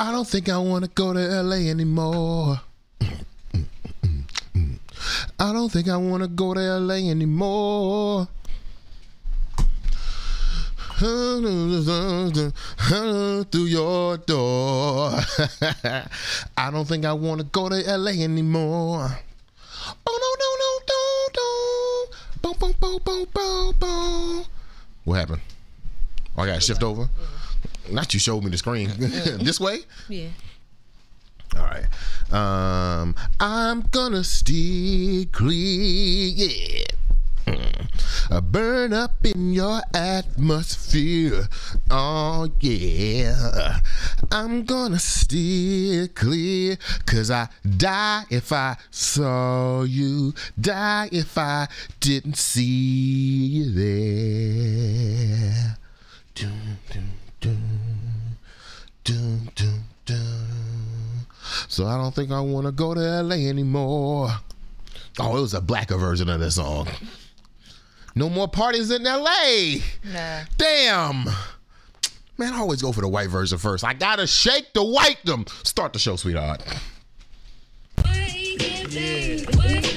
I don't think I want to go to LA anymore. I don't think I want to go to LA anymore. Through your door. I don't think I want to go to LA anymore. Oh, no, no, no, no, no. Boom, boom, boom, boom, boom, boom. What happened? Oh, I got to shift over? Not you showed me the screen. this way? Yeah. All right. Um, I'm gonna steer clear. Yeah. Mm. Uh, burn up in your atmosphere. Oh, yeah. I'm gonna steer clear. Cause I die if I saw you. Die if I didn't see you there. Dun, dun. So I don't think I want to go to LA anymore. Oh, it was a blacker version of that song. No more parties in LA. Nah. Damn. Man, I always go for the white version first. I gotta shake the white them. Start the show, sweetheart. Yeah.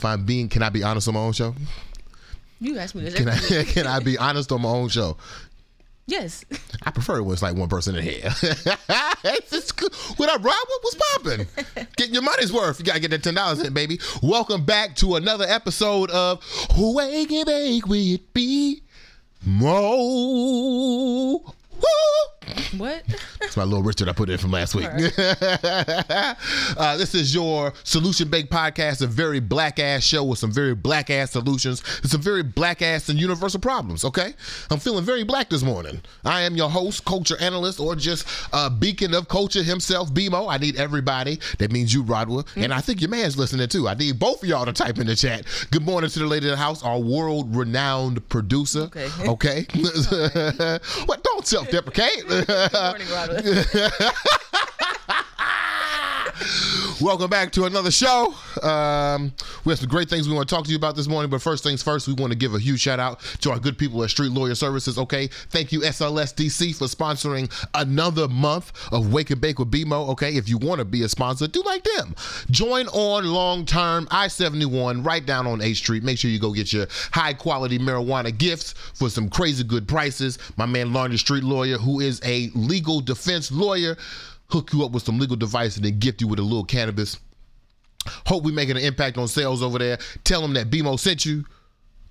If I'm being, can I be honest on my own show? You asked me this. Can I can I be honest on my own show? Yes. I prefer it when it's like one person in here. It's what up, Rob? What was popping? Getting your money's worth. You gotta get that ten dollars in, baby. Welcome back to another episode of Wake and Bake with B Mo. Woo! What? That's my little Richard I put in from last week. uh, this is your Solution Baked podcast, a very black ass show with some very black ass solutions, and some very black ass and universal problems. Okay, I'm feeling very black this morning. I am your host, culture analyst, or just a beacon of culture himself, BMO. I need everybody. That means you, Rodwood, and I think your man's listening too. I need both of y'all to type in the chat. Good morning to the lady of the house, our world renowned producer. Okay. Okay. what? Don't self deprecate. Morning, Robert. Welcome back to another show. Um, we have some great things we want to talk to you about this morning, but first things first, we want to give a huge shout out to our good people at Street Lawyer Services. Okay, thank you SLSDC for sponsoring another month of Wake and Bake with BMO. Okay, if you want to be a sponsor, do like them. Join on long term I 71 right down on A Street. Make sure you go get your high quality marijuana gifts for some crazy good prices. My man Larney Street Lawyer, who is a legal defense lawyer, hook you up with some legal device and then gift you with a little cannabis. Hope we making an impact on sales over there. Tell them that BMO sent you.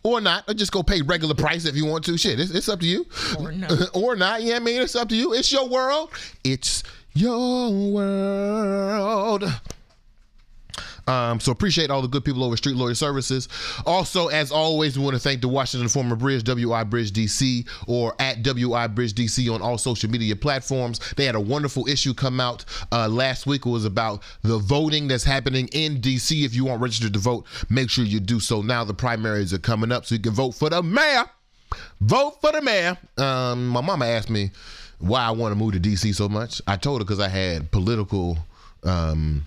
Or not, or just go pay regular price if you want to. Shit, it's, it's up to you. Or not. or not. Yeah, I mean, it's up to you. It's your world. It's your world. Um, so appreciate all the good people over Street Lawyer Services. Also, as always, we want to thank the Washington Former Bridge, WI Bridge DC, or at WI Bridge DC on all social media platforms. They had a wonderful issue come out uh, last week. It was about the voting that's happening in DC. If you aren't registered to vote, make sure you do so now. The primaries are coming up, so you can vote for the mayor. Vote for the mayor. Um, my mama asked me why I want to move to DC so much. I told her because I had political. Um,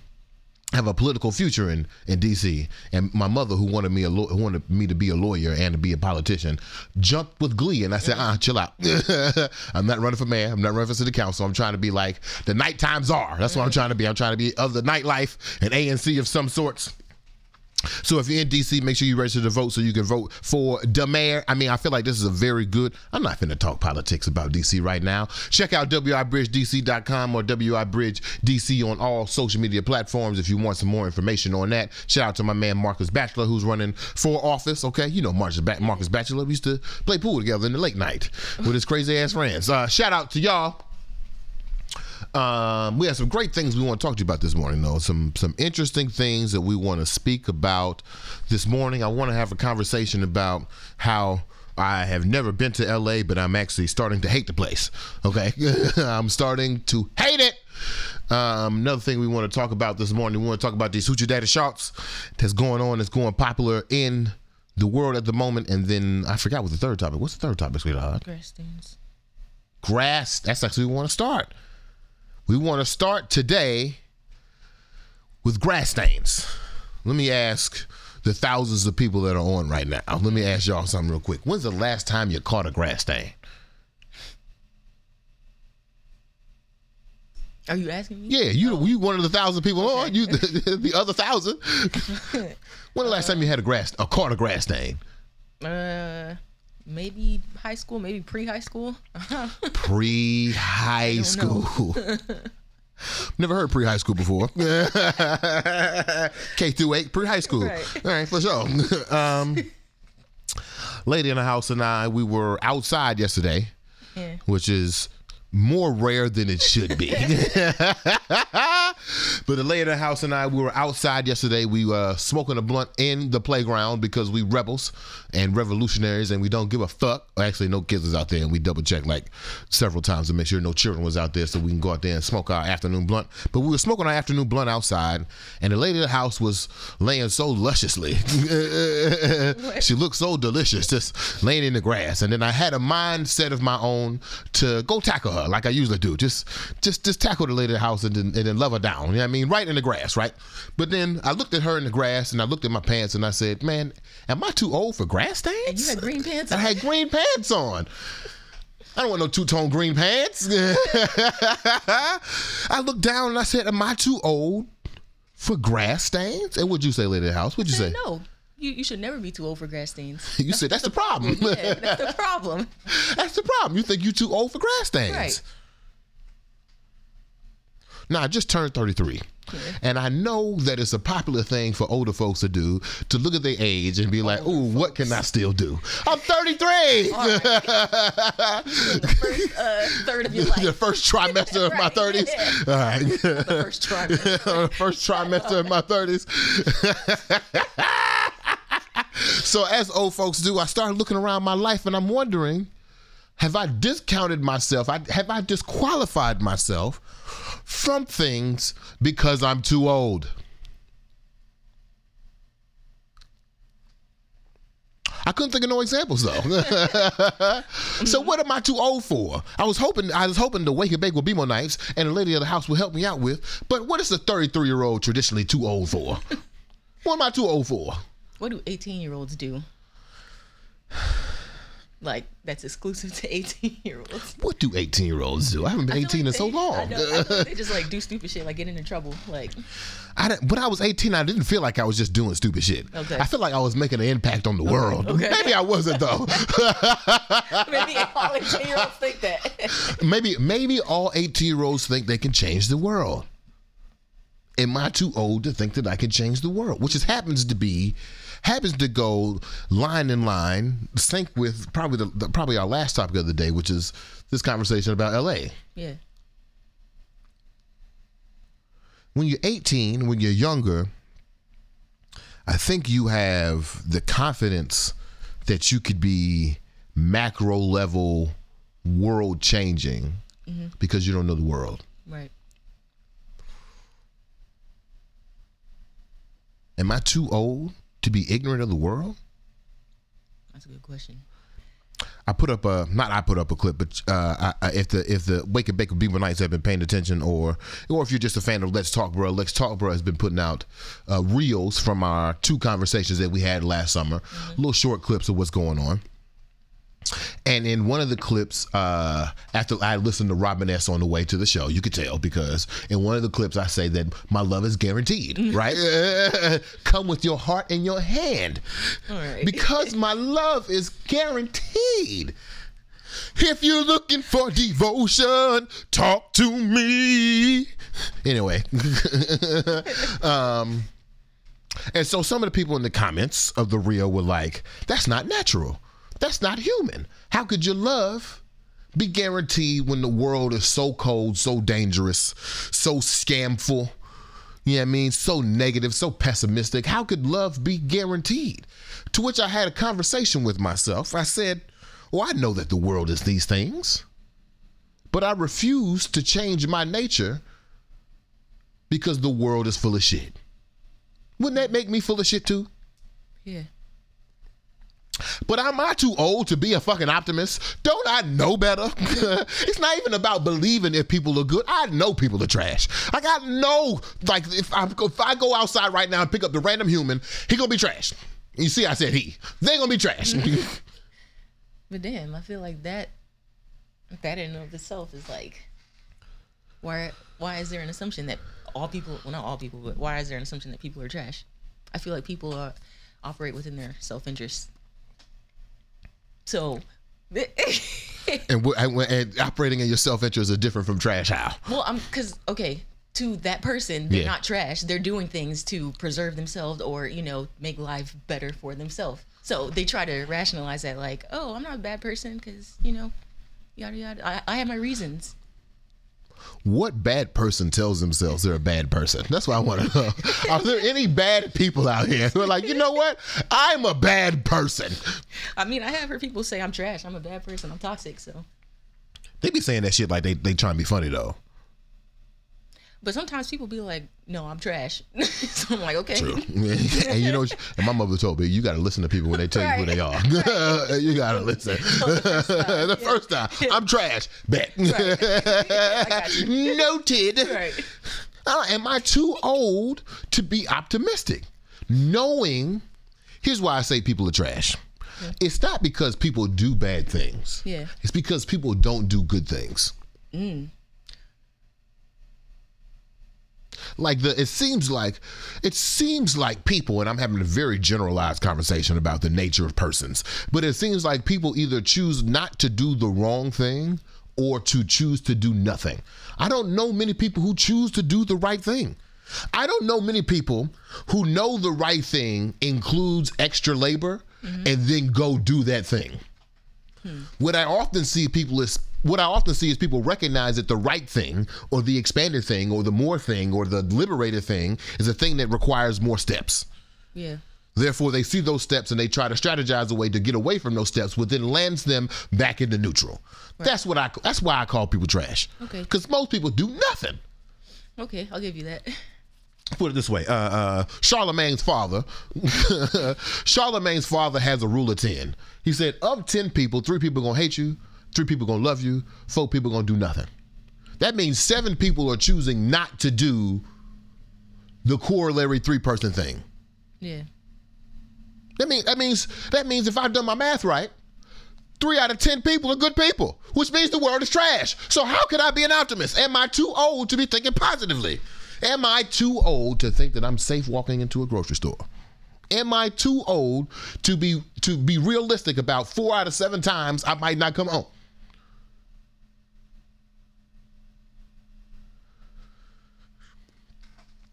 have a political future in, in DC, and my mother, who wanted me a wanted me to be a lawyer and to be a politician, jumped with glee, and I said, "Ah, chill out. I'm not running for mayor. I'm not running for city council. I'm trying to be like the night times are. That's what I'm trying to be. I'm trying to be of the nightlife, an ANC of some sorts." So if you're in DC, make sure you register to vote so you can vote for the mayor. I mean, I feel like this is a very good. I'm not finna talk politics about DC right now. Check out wibridgedc.com or wibridgedc on all social media platforms if you want some more information on that. Shout out to my man Marcus Batchelor who's running for office. Okay, you know Marcus, ba- Marcus Batchelor. We used to play pool together in the late night with his crazy ass friends. Uh, shout out to y'all. Um, we have some great things we want to talk to you about this morning, though. Some some interesting things that we want to speak about this morning. I want to have a conversation about how I have never been to LA, but I'm actually starting to hate the place. Okay, I'm starting to hate it. Um, another thing we want to talk about this morning, we want to talk about these hoochie daddy shots that's going on, that's going popular in the world at the moment. And then I forgot what the third topic. What's the third topic, sweetheart? Grass stains. grass. That's actually we want to start. We want to start today with grass stains. Let me ask the thousands of people that are on right now. Let me ask y'all something real quick. When's the last time you caught a grass stain? Are you asking me? Yeah, you you one of the thousand people on. You the, the other thousand. when the last time you had a grass a caught a grass stain? Uh, maybe high school, maybe pre-high school. Pre high school. Never heard pre high school before. K through eight, pre high school. Right. All right, for sure. um, lady in the house and I, we were outside yesterday, yeah. which is more rare than it should be. But the lady in the house and I, we were outside yesterday. We were smoking a blunt in the playground because we rebels and revolutionaries and we don't give a fuck. Actually, no kids was out there and we double checked like several times to make sure no children was out there so we can go out there and smoke our afternoon blunt. But we were smoking our afternoon blunt outside and the lady in the house was laying so lusciously. she looked so delicious just laying in the grass. And then I had a mindset of my own to go tackle her like I usually do. Just just just tackle the lady in the house and then, and then love her down. You know what I mean? Right in the grass, right? But then I looked at her in the grass and I looked at my pants and I said, Man, am I too old for grass stains? And you had green pants I had green pants on. I don't want no two tone green pants. I looked down and I said, Am I too old for grass stains? And what'd you say, lady the house? What'd you say? No, you, you should never be too old for grass stains. You said that's the problem. Yeah, that's the problem. That's the problem. You think you're too old for grass stains. Right. Now, I just turned 33. And I know that it's a popular thing for older folks to do to look at their age and be like, ooh, what can I still do? I'm 33. The first uh, third of your life. the first trimester of my 30s. yeah. All right. the first trimester. first trimester of my 30s. so, as old folks do, I started looking around my life and I'm wondering have I discounted myself? I, have I disqualified myself from things because I'm too old? I couldn't think of no examples though. so what am I too old for? I was hoping I was hoping the wake and bake would be more nice and the lady of the house would help me out with. But what is a 33 year old traditionally too old for? what am I too old for? What do 18 year olds do? Like, that's exclusive to 18 year olds. What do 18 year olds do? I haven't been 18 in so I long. know, I they just like do stupid shit, like get into trouble. Like, I didn't- when I was 18, I didn't feel like I was just doing stupid shit. Okay. I feel like I was making an impact on the world. okay. Maybe I wasn't though. maybe all 18 year olds think that. maybe maybe all 18 year olds think they can change the world. Am I too old to think that I can change the world? Which is happens to be happens to go line in line, sync with probably the, the probably our last topic of the day, which is this conversation about LA. yeah. when you're 18, when you're younger, I think you have the confidence that you could be macro level world changing mm-hmm. because you don't know the world. Right. Am I too old to be ignorant of the world? That's a good question. I put up a not I put up a clip, but uh, I, I, if the if the Wake and Bake with Beaver Nights have been paying attention, or or if you're just a fan of Let's Talk Bro, Let's Talk Bro has been putting out uh, reels from our two conversations that we had last summer, little short clips of what's going on. And in one of the clips, uh, after I listened to Robin S on the way to the show, you could tell because in one of the clips I say that my love is guaranteed, right? Come with your heart in your hand. Right. Because my love is guaranteed. If you're looking for devotion, talk to me. Anyway. um and so some of the people in the comments of the reel were like, that's not natural. That's not human. How could your love be guaranteed when the world is so cold, so dangerous, so scamful? You know what I mean? So negative, so pessimistic. How could love be guaranteed? To which I had a conversation with myself. I said, Well, I know that the world is these things, but I refuse to change my nature because the world is full of shit. Wouldn't that make me full of shit too? Yeah. But am I too old to be a fucking optimist? Don't I know better? it's not even about believing if people are good. I know people are trash. Like I know, like if I if I go outside right now and pick up the random human, he gonna be trash. You see, I said he. They gonna be trash. But damn, I feel like that that in and of itself is like why why is there an assumption that all people well not all people, but why is there an assumption that people are trash? I feel like people are operate within their self interest. So and, and, and operating in your self interest is different from trash. How? Well, I'm because okay, to that person, they're Yeah. not trash. They're doing things to preserve themselves or you know make life better for themselves. So they try to rationalize that like, oh, I'm not a bad person because you know, yada yada. I, I have my reasons. What bad person tells themselves they're a bad person? That's what I want to know. Are there any bad people out here who are like, you know what? I'm a bad person. I mean, I have heard people say I'm trash. I'm a bad person. I'm toxic. So, They be saying that shit like they they trying to be funny though. But sometimes people be like, no, I'm trash. so I'm like, okay, and you know, and my mother told me you got to listen to people when they tell you who they are. you got to listen. the first time, I'm trash. Bet. you. Noted. right. Uh, am I too old to be optimistic? Knowing, here's why I say people are trash. It's not because people do bad things. Yeah. It's because people don't do good things. Like the it seems like it seems like people and I'm having a very generalized conversation about the nature of persons, but it seems like people either choose not to do the wrong thing or to choose to do nothing. I don't know many people who choose to do the right thing. I don't know many people who know the right thing includes extra labor mm-hmm. and then go do that thing. Hmm. What I often see people is what I often see is people recognize that the right thing or the expanded thing or the more thing or the liberated thing is a thing that requires more steps. Yeah. Therefore, they see those steps and they try to strategize a way to get away from those steps, which then lands them back into neutral. That's what I. That's why I call people trash. Okay. Because most people do nothing. Okay, I'll give you that. Put it this way: uh, uh, Charlemagne's father, Charlemagne's father has a rule of ten. He said, of ten people, three people gonna hate you, three people gonna love you, four people gonna do nothing. That means seven people are choosing not to do the corollary three-person thing. Yeah. That means that means that means if I've done my math right, three out of ten people are good people, which means the world is trash. So how could I be an optimist? Am I too old to be thinking positively? Am I too old to think that I'm safe walking into a grocery store? Am I too old to be to be realistic about four out of seven times I might not come home?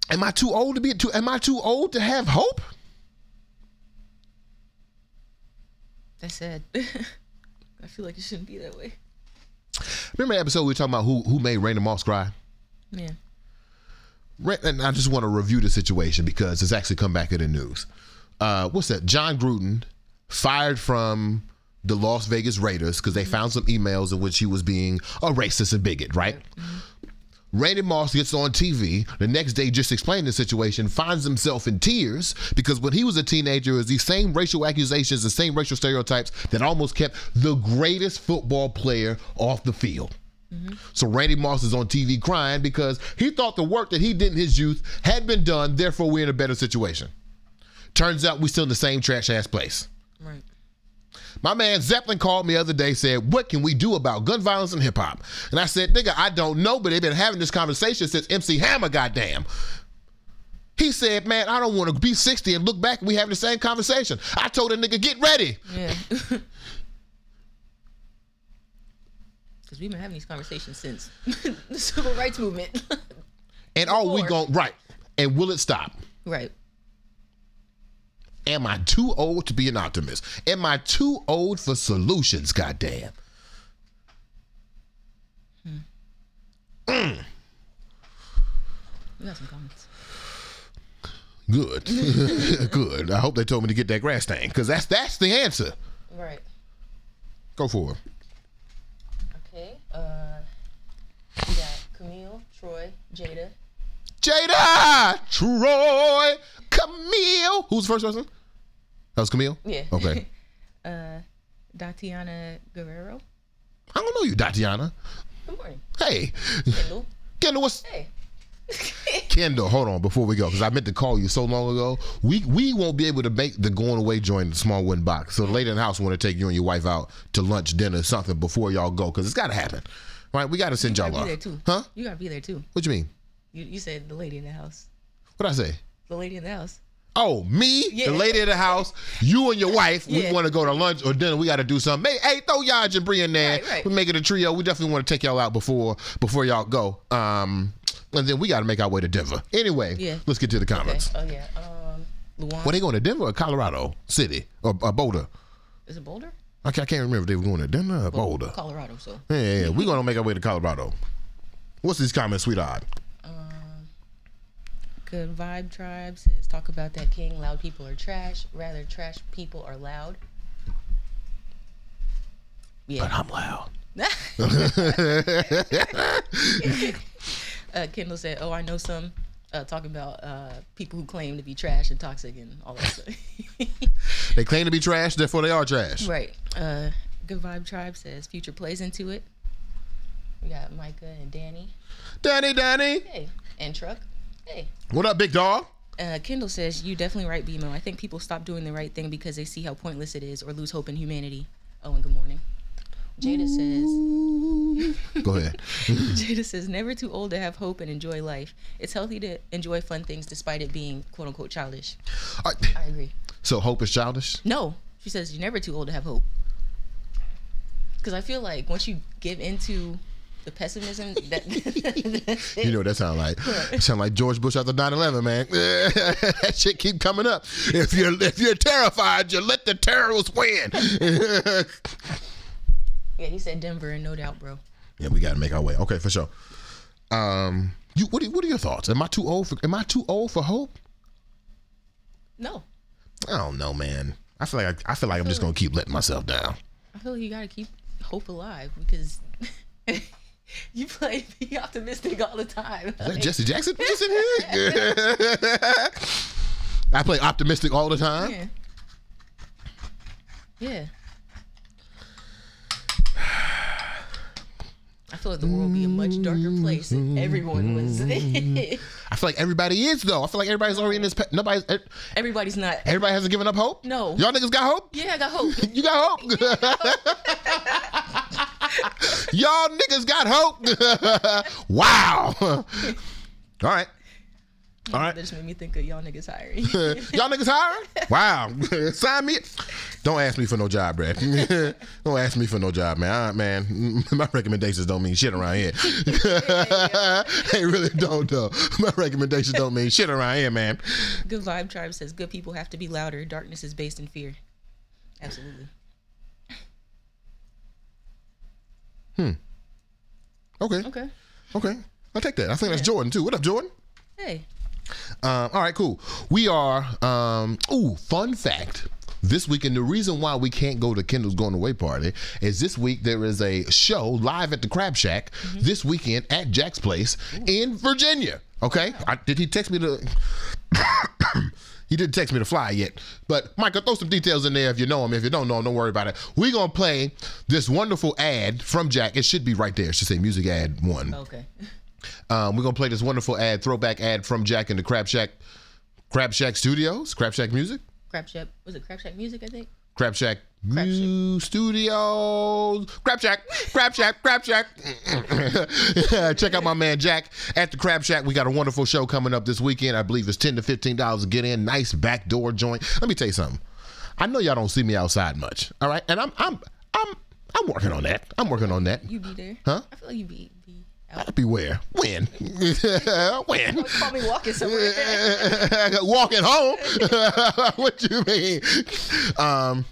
Am I too old to be too am I too old to have hope? That's sad. I feel like it shouldn't be that way. Remember the episode we were talking about who who made Raina Moss cry? Yeah. And I just want to review the situation because it's actually come back in the news. Uh, what's that? John Gruden fired from the Las Vegas Raiders because they found some emails in which he was being a racist and bigot, right? Randy Moss gets on TV the next day, just explaining the situation, finds himself in tears because when he was a teenager, it was these same racial accusations, the same racial stereotypes that almost kept the greatest football player off the field. Mm-hmm. So Randy Moss is on TV crying because he thought the work that he did in his youth had been done, therefore we're in a better situation. Turns out we're still in the same trash ass place. Right. My man Zeppelin called me the other day, said, What can we do about gun violence and hip hop? And I said, Nigga, I don't know, but they've been having this conversation since MC Hammer, goddamn. He said, Man, I don't want to be 60 and look back and we having the same conversation. I told that nigga, Get ready. Yeah. Because we've been having these conversations since the civil rights movement. And are we going, right. And will it stop? right. Am I too old to be an optimist? Am I too old for solutions? Goddamn. We got some comments. Good, good. I hope they told me to get that grass stain because that's that's the answer. Right. Go for it. Okay. Uh, we got Camille, Troy, Jada. Jada, Troy, Camille. Who's the first person? That was Camille. Yeah. Okay. uh, Tatiana Guerrero. I don't know you, Tatiana. Good morning. Hey, Kendall. Kendall, what's Hey. Kendall? Hold on, before we go, because I meant to call you so long ago. We we won't be able to make the going away joint the small wooden box. So the lady in the house want to take you and your wife out to lunch, dinner, something before y'all go, because it's got to happen. Right? We got to send You y'all gotta off. be there too. Huh? You gotta be there too. What you mean? You, you said the lady in the house. What I say? The lady in the house. Oh, me, Yeah. the lady of the house, you and your wife, we want to go to lunch or dinner. We got to do something. Hey, hey, throw Yaj and Bree in there. Right, right. We make it a trio. We definitely want to take y'all out before before y'all go. Um, and then we got to make our way to Denver. Anyway, Yeah. let's get to the Okay. comments. Oh yeah. Um, Luan. Were they going to Denver or Colorado City or, or Boulder? Is it Boulder? I can't, I can't remember if they were going to Denver or Boulder. Colorado. So. Yeah, yeah, yeah. we're going to make our way to Colorado. What's these comments, sweetheart? Good vibe tribe says talk about that king. Loud people are trash. Rather trash people are loud. But I'm loud. uh, Kendall said, "Oh, I know some." Uh, talking about uh, people who claim to be trash and toxic and all that stuff. They claim to be trash, therefore they are trash. right. Uh, Good vibe tribe says future plays into it. We got Micah and Danny. Danny, Danny. Hey, and Truck. Hey. What up, big dog? Uh, Kendall says, You definitely right, BMO. I think people stop doing the right thing because they see how pointless it is or lose hope in humanity. Oh, and good morning. Jada says, Go ahead. Jada says, never too old to have hope and enjoy life. It's healthy to enjoy fun things despite it being quote unquote childish. Right. I agree. So hope is childish. No, she says, You're never too old to have hope. Because I feel like once you give into the pessimism, that. You know that sound like? It sound like George Bush after 9/11, man. that shit keep coming up. If you're if you're terrified, you let the terrorists win. yeah, he said Denver, and no doubt, bro. yeah, we got to make our way. Okay, for sure. Um, you what? Are, what are your thoughts? Am I too old for? Am I too old for hope? No, I don't know, man. I feel like I, I feel like I'm just gonna keep letting myself down. I feel like you gotta keep hope alive because you play be optimistic all the time. Is that Like, Jesse Jackson just in here? I play optimistic all the time. yeah. Yeah. I feel like the world would be a much darker place if everyone was. I feel like everybody is though. I feel like everybody's already in this. Pe- nobody's. e- Everybody's not. Everybody hasn't given up hope. No. Y'all niggas got hope. Yeah, I got hope. You got hope. Y'all niggas got hope. wow. All right. All right. That just made me think of y'all niggas hiring. Y'all niggas hiring? Wow. Sign me. Don't ask me for no job, Brad. don't ask me for no job, man. I, man, my recommendations don't mean shit around here. they really don't, though. My recommendations don't mean shit around here, man. Good Vibe Tribe says good people have to be louder. Darkness is based in fear. Absolutely. Okay. Okay. Okay. I'll take that. I think that's Jordan, too. What up, Jordan? Hey. Um, all right, cool. We are. Um, ooh, fun fact. This weekend, the reason why we can't go to Kendall's going away party is this week there is a show live at the Crab Shack this weekend at Jack's Place in Virginia. Okay, I, did he text me the? he didn't text me to fly yet, but Michael, throw some details in there if you know him. If you don't know him, don't worry about it. We're gonna play this wonderful ad from Jack. It should be right there. It should say music ad one. Okay. Um, we're gonna play this wonderful ad, throwback ad from Jack and the Crab Shack, Crab Shack Studios, Crab Shack Music, Crab Shack. Was it Crab Shack Music, I think? Crab Shack new Shack. Studios, Crab Shack, Crab Shack, Crab Shack. Check out my man Jack at the Crab Shack. We got a wonderful show coming up this weekend. I believe it's ten to fifteen dollars to get in. Nice backdoor joint. Let me tell you something. I know y'all don't see me outside much. All right, and I'm I'm I'm I'm working on that. I'm working on that. You be there? Huh? I feel like you be be I'll be where? When? when? me walking somewhere. walking home. what you mean? Um,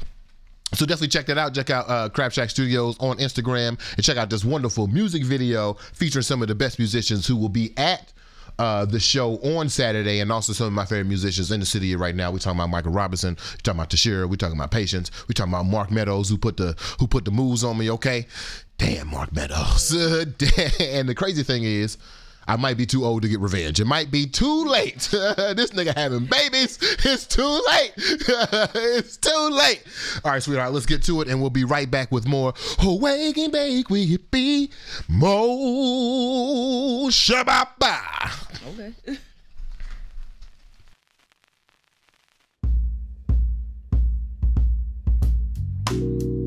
so definitely check that out. Check out uh, Crab Shack Studios on Instagram and check out this wonderful music video featuring some of the best musicians who will be at uh, the show on Saturday, and also some of my favorite musicians in the city right now. We're talking about Michael Robinson, we're talking about Tashira, we're talking about Patience, we're talking about Mark Meadows who put the who put the moves on me. Okay, damn Mark Meadows. and the crazy thing is, I might be too old to get revenge. It might be too late. this nigga having babies. It's too late. it's too late. All right, sweetheart, let's get to it and we'll be right back with more Awake and Bake we You Be Mo Shababa. Okay.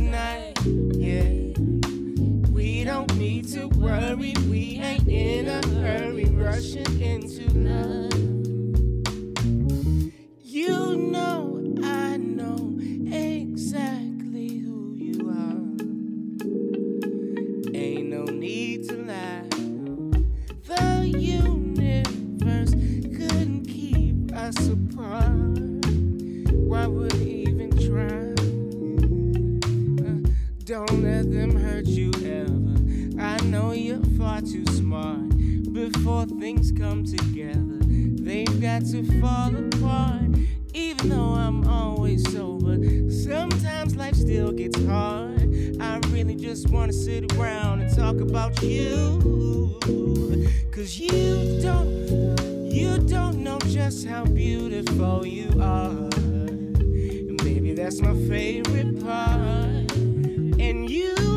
Don't let them hurt you ever. I know you're far too smart. Before things come together, they've got to fall apart. Even though I'm always sober, sometimes life still gets hard. I really just wanna sit around and talk about you. Cause you don't, you don't know just how beautiful you are. And baby, that's my favorite part and you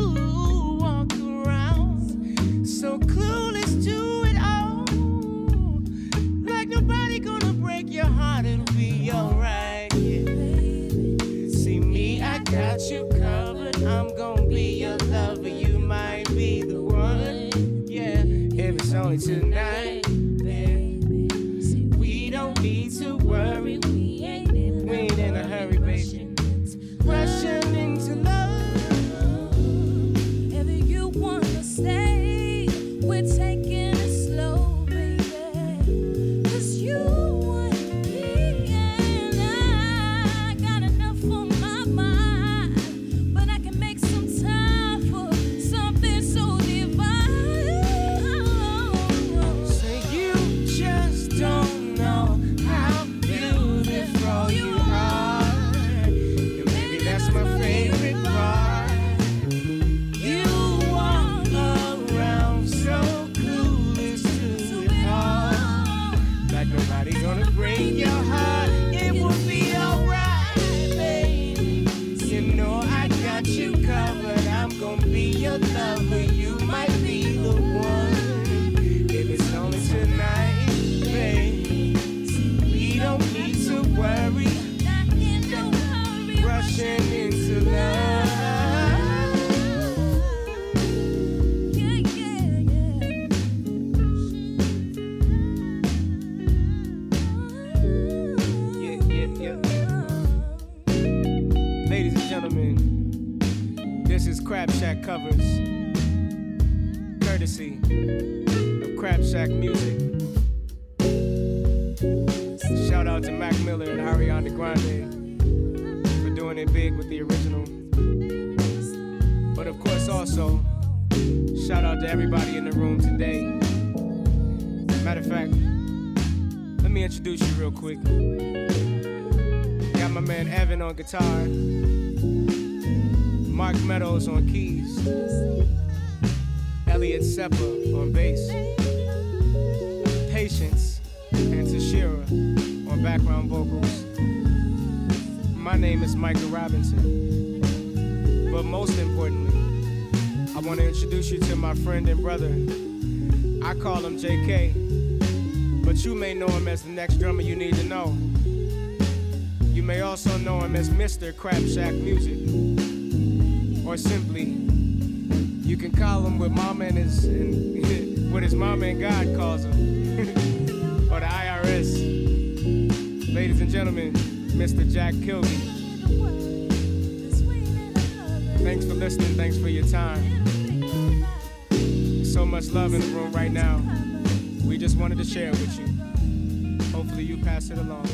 my friend and brother. I call him JK, but you may know him as the next drummer you need to know. You may also know him as Mr. Crab Shack Music, or simply, you can call him what Mama and his and what his Mama and God calls him, or the IRS. Ladies and gentlemen, Mr. Jack Kilby. Thanks for listening. Thanks for your time. So much love in the room right now. We just wanted to share it with you. Hopefully, you pass it along.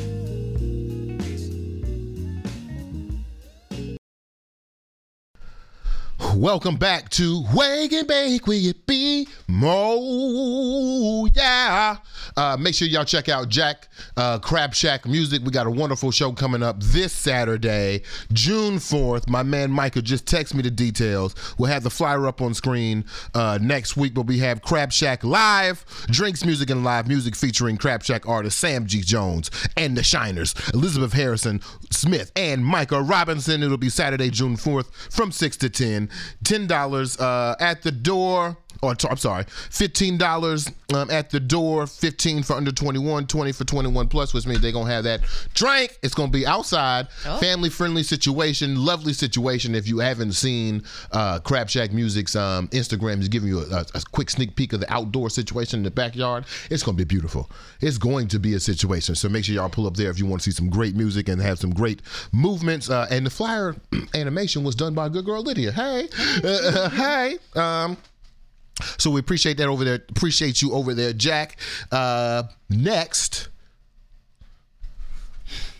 Welcome back to Wake and Bake with it be Mo. Yeah. Uh, make sure y'all check out Jack uh, Crab Shack Music. We got a wonderful show coming up this Saturday, June 4th. My man Michael just text me the details. We'll have the flyer up on screen uh, next week, but we have Crab Shack Live, drinks, music, and live music featuring Crab Shack artists Sam G. Jones and the Shiners, Elizabeth Harrison Smith, and Micah Robinson. It'll be Saturday, June 4th from 6 to 10. $10 uh, at the door. Or t- I'm sorry, fifteen dollars um, at the door, fifteen for under twenty one, twenty for twenty one plus, which means they're gonna have that drink. It's gonna be outside, Oh. family friendly situation, lovely situation. If you haven't seen uh, Crab Shack Music's um, Instagram, is giving you a, a, a quick sneak peek of the outdoor situation in the backyard. It's gonna be beautiful. It's going to be a situation. So make sure y'all pull up there if you want to see some great music and have some great movements. Uh, and the flyer animation was done by good girl Lydia. Hey, uh, hey. Um, so we appreciate that over there. Appreciate you over there, Jack. Uh, next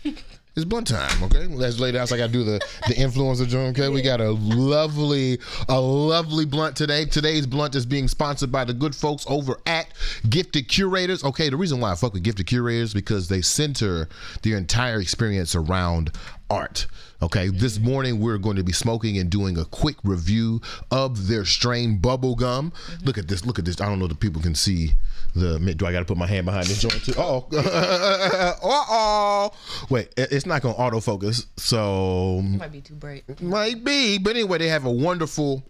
is blunt time. Okay, let's lay down. So I got to do the the influencer joint. Okay, we got a lovely a lovely blunt today. Today's blunt is being sponsored by the good folks over at Gifted Curators. Okay, the reason why I fuck with Gifted Curators because they center their entire experience around art. Okay, this morning we're going to be smoking and doing a quick review of their strain bubble gum. Look at this. Look at this. I don't know if the people can see the. Do I got to put my hand behind this joint too? Oh, uh oh. Wait, it's not going to autofocus, so Might be too bright. might be. But anyway, they have a wonderful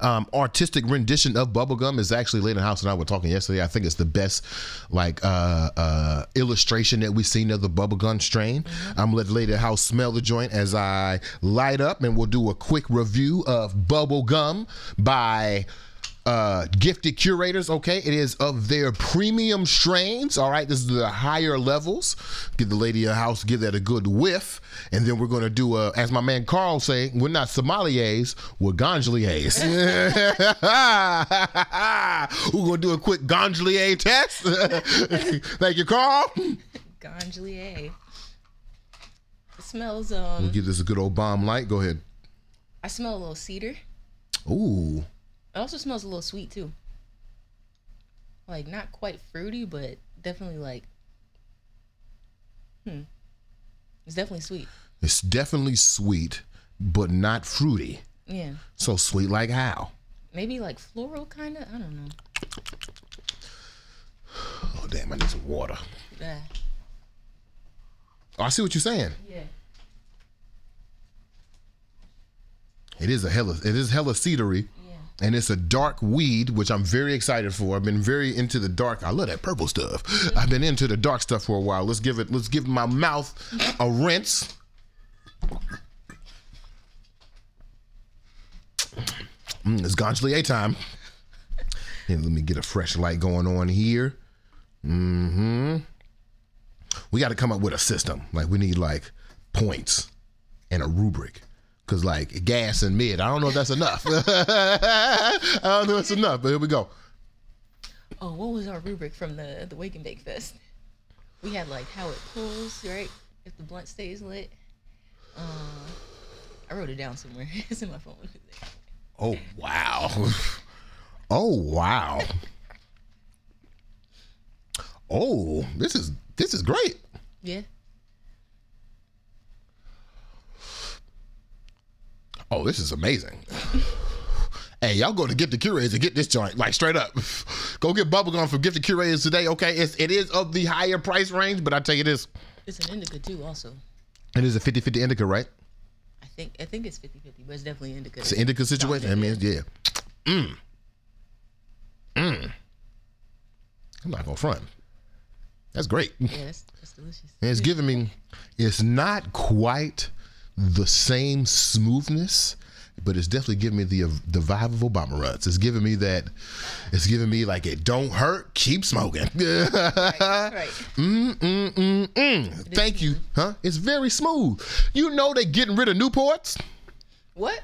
um, artistic rendition of bubblegum is actually Lady House and I were talking yesterday. I think it's the best like uh, uh, illustration that we've seen of the bubblegum strain. I'm gonna let Lady House smell the joint as I light up and we'll do a quick review of bubblegum by uh, gifted curators. Okay, it is of their premium strains. All right, this is the higher levels. Give the lady a house, give that a good whiff, and then we're gonna do a, as my man Carl say, we're not sommeliers, we're gondoliers. we're gonna do a quick gondolier test. Thank you, Carl. Gondolier. It smells um We'll give this a good old bomb light. Go ahead. I smell a little cedar. Ooh, It also smells a little sweet too. Like not quite fruity, but definitely like hmm. It's definitely sweet. it's definitely sweet, but not fruity. Yeah. So sweet like how? Maybe like floral kind of. I don't know. Oh damn, I need some water. Yeah. Oh, I see what you're saying. Yeah. It is a hella it is hella cedary. And it's a dark weed, which I'm very excited for. I've been very into the dark. I love that purple stuff. I've been into the dark stuff for a while. Let's give it let's give my mouth a rinse. Mm, it's Gonchlier time. And let me get a fresh light going on here. Mm-hmm. We got to come up with a system. Like we need like points and a rubric. Cause like gas and mid, I don't know if that's enough. I don't know if it's enough, but here we go. Oh, what was our rubric from the the Wake and Bake Fest? We had like how it pulls, right? If the blunt stays lit. Uh, I wrote it down somewhere. it's in my phone. Oh wow. Oh wow. Oh, this is this is great. Yeah. Oh, this is amazing. Hey, y'all go to Gift the Curators and get this joint, like straight up. go get bubblegum from Gift the Curators today, okay? It's, it is of the higher price range, but I tell you this, It's an indica too, also. it is a 50 50 indica, right? I think I think it's 50-50, but it's definitely indica. It's an indica situation. I mean, yeah. Mm. Mm. I'm not gonna front. That's great. yeah, that's, that's delicious. And it's giving me, it's not quite the same smoothness, but it's definitely giving me the the vibe of Obama Runtz. It's giving me that, it's giving me like it don't hurt, keep smoking. Right. Mm, mm, mm, mm. Thank you, huh? It's very smooth. You know they getting rid of Newports. What?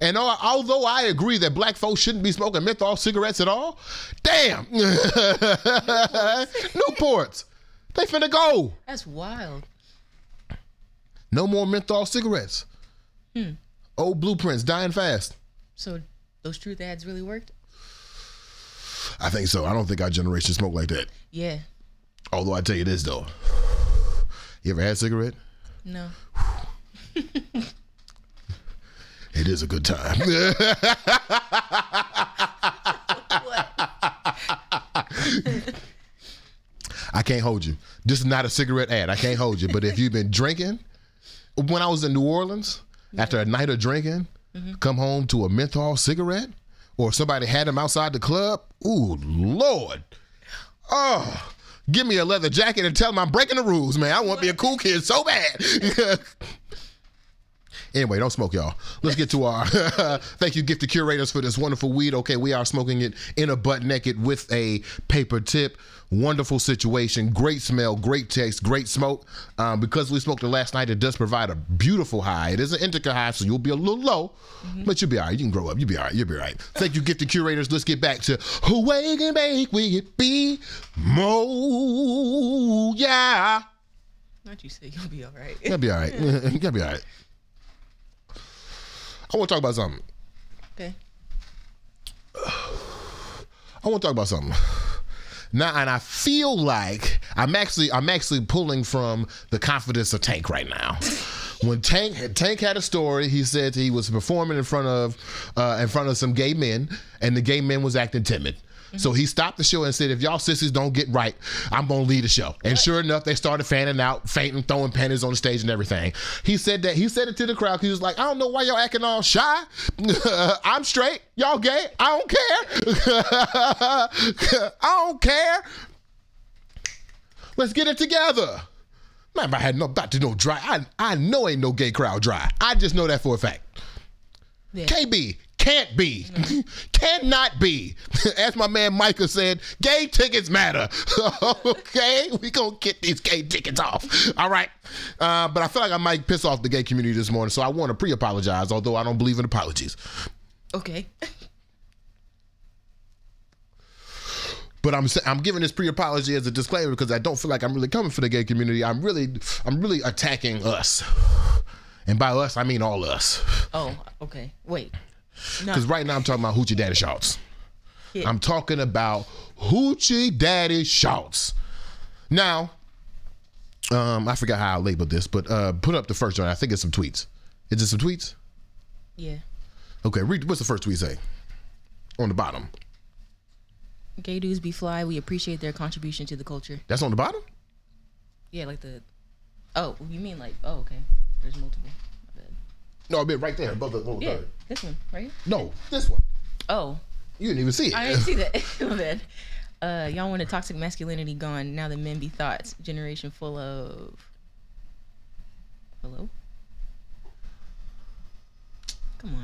And al- although I agree that black folks shouldn't be smoking menthol cigarettes at all, damn, Newports, they finna go. That's wild. No more menthol cigarettes. Hmm. Old blueprints dying fast. So those truth ads really worked? I think so. I don't think our generation smoke like that. Yeah. Although I tell you this though, you ever had a cigarette? No. It is a good time. I can't hold you. This is not a cigarette ad. I can't hold you. But if you've been drinking, when I was in New Orleans, after a night of drinking, mm-hmm. come home to a menthol cigarette, or somebody had them outside the club, ooh, Lord. Oh, give me a leather jacket and tell them I'm breaking the rules, man. I want to be a cool kid so bad. Anyway, don't smoke, y'all. Let's get to our thank you, gift the curators, for this wonderful weed. Okay, we are smoking it in a butt naked with a paper tip. Wonderful situation, great smell, great taste, great smoke. Um, because we smoked it last night, it does provide a beautiful high. It is an indica high, so you'll be a little low, but you'll be all right. You can grow up. You'll be all right. You'll be all right. Thank you, gift the curators. Let's get back to who wake and make we it be mo. Yeah, Don't you say you'll be all right. you'll be all right. you'll be all right. I want to talk about something. okay. I want to talk about something. Now, and I feel like I'm actually I'm actually pulling from the confidence of Tank right now. When Tank Tank had a story, he said he was performing in front of uh, in front of some gay men, and the gay men was acting timid. So he stopped the show and said, "If y'all sissies don't get right, I'm gonna leave the show." And sure enough, they started fanning out, fainting, throwing pennies on the stage and everything. He said that he said it to the crowd. He was like, "I don't know why y'all acting all shy. I'm straight. Y'all gay. I don't care. I don't care. Let's get it together." Man, I had no about to know dry. I I know ain't no gay crowd dry. I just know that for a fact. Yeah. Can't be. Can't. Cannot be. As my man Micah said, gay tickets matter. okay? We gonna get these gay tickets off. All right. Uh, but I feel like I might piss off the gay community this morning, so I want to pre-apologize, although I don't believe in apologies. Okay. But I'm I'm giving this pre-apology as a disclaimer because I don't feel like I'm really coming for the gay community. I'm really I'm really attacking us. And by us, I mean all us. Oh, okay. Wait. No. Because right now I'm talking about Hoochie Daddy Shorts. Yeah. I'm talking about Hoochie Daddy Shorts. Now, um, I forgot how I labeled this, but uh, put up the first one. I think it's some tweets. Is it some tweets? Yeah. Okay, read what's the first tweet say? On the bottom. Gay dudes be fly. We appreciate their contribution to the culture. That's on the bottom? Yeah, like the. Oh, you mean like? Oh, okay. There's multiple. No, I mean right there above the little Yeah, third. this one, right? No, this one. Oh, You didn't even see it. I didn't see that. Bad. Uh, y'all want a toxic masculinity gone? Now the men be thoughts. Generation full of. Hello.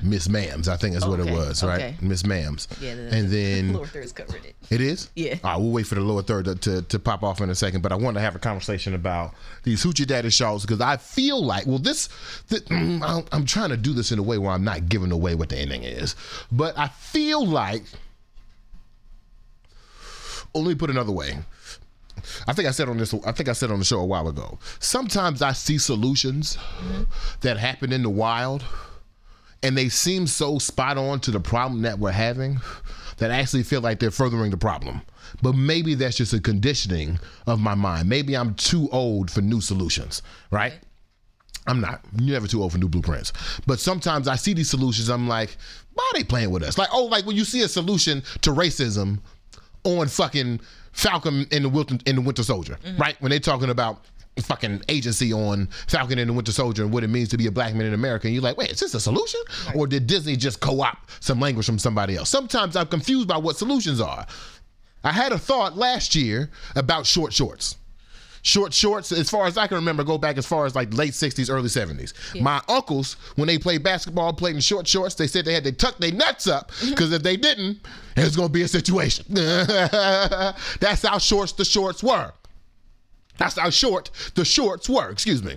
Miss Mams, I think that's what it was, right? okay. Miss Mams. Yeah. The, And then lower thirds covered it. It is? Yeah. All right, we'll wait for the lower third to, to, to pop off in a second, but I want to have a conversation about these Hoochie Daddy shorts because I feel like, well, this, th- mm, I'm, trying to do this in a way where I'm not giving away what the ending is, but I feel like, oh, let me put another way. I think I said on this. I think I said on the show a while ago. Sometimes I see solutions that happen in the wild, and they seem so spot on to the problem that we're having that I actually feel like they're furthering the problem. But maybe that's just a conditioning of my mind. Maybe I'm too old for new solutions, right? I'm not. You're never too old for new blueprints. But sometimes I see these solutions. I'm like, why are they playing with us? Like, oh, like when you see a solution to racism on fucking Falcon in the Winter, in the Winter Soldier, mm-hmm. right? When they're talking about fucking agency on Falcon and the Winter Soldier and what it means to be a black man in America, and you're like, wait, is this a solution, or did Disney just co-opt some language from somebody else? Sometimes I'm confused by what solutions are. I had a thought last year about short shorts. Short shorts as far as i can remember go back as far as like late 60s early 70s my uncles when they played basketball played in short shorts they said they had to tuck their nuts up mm-hmm. because if they didn't it was going to be a situation. That's how shorts the shorts were that's how short the shorts were excuse me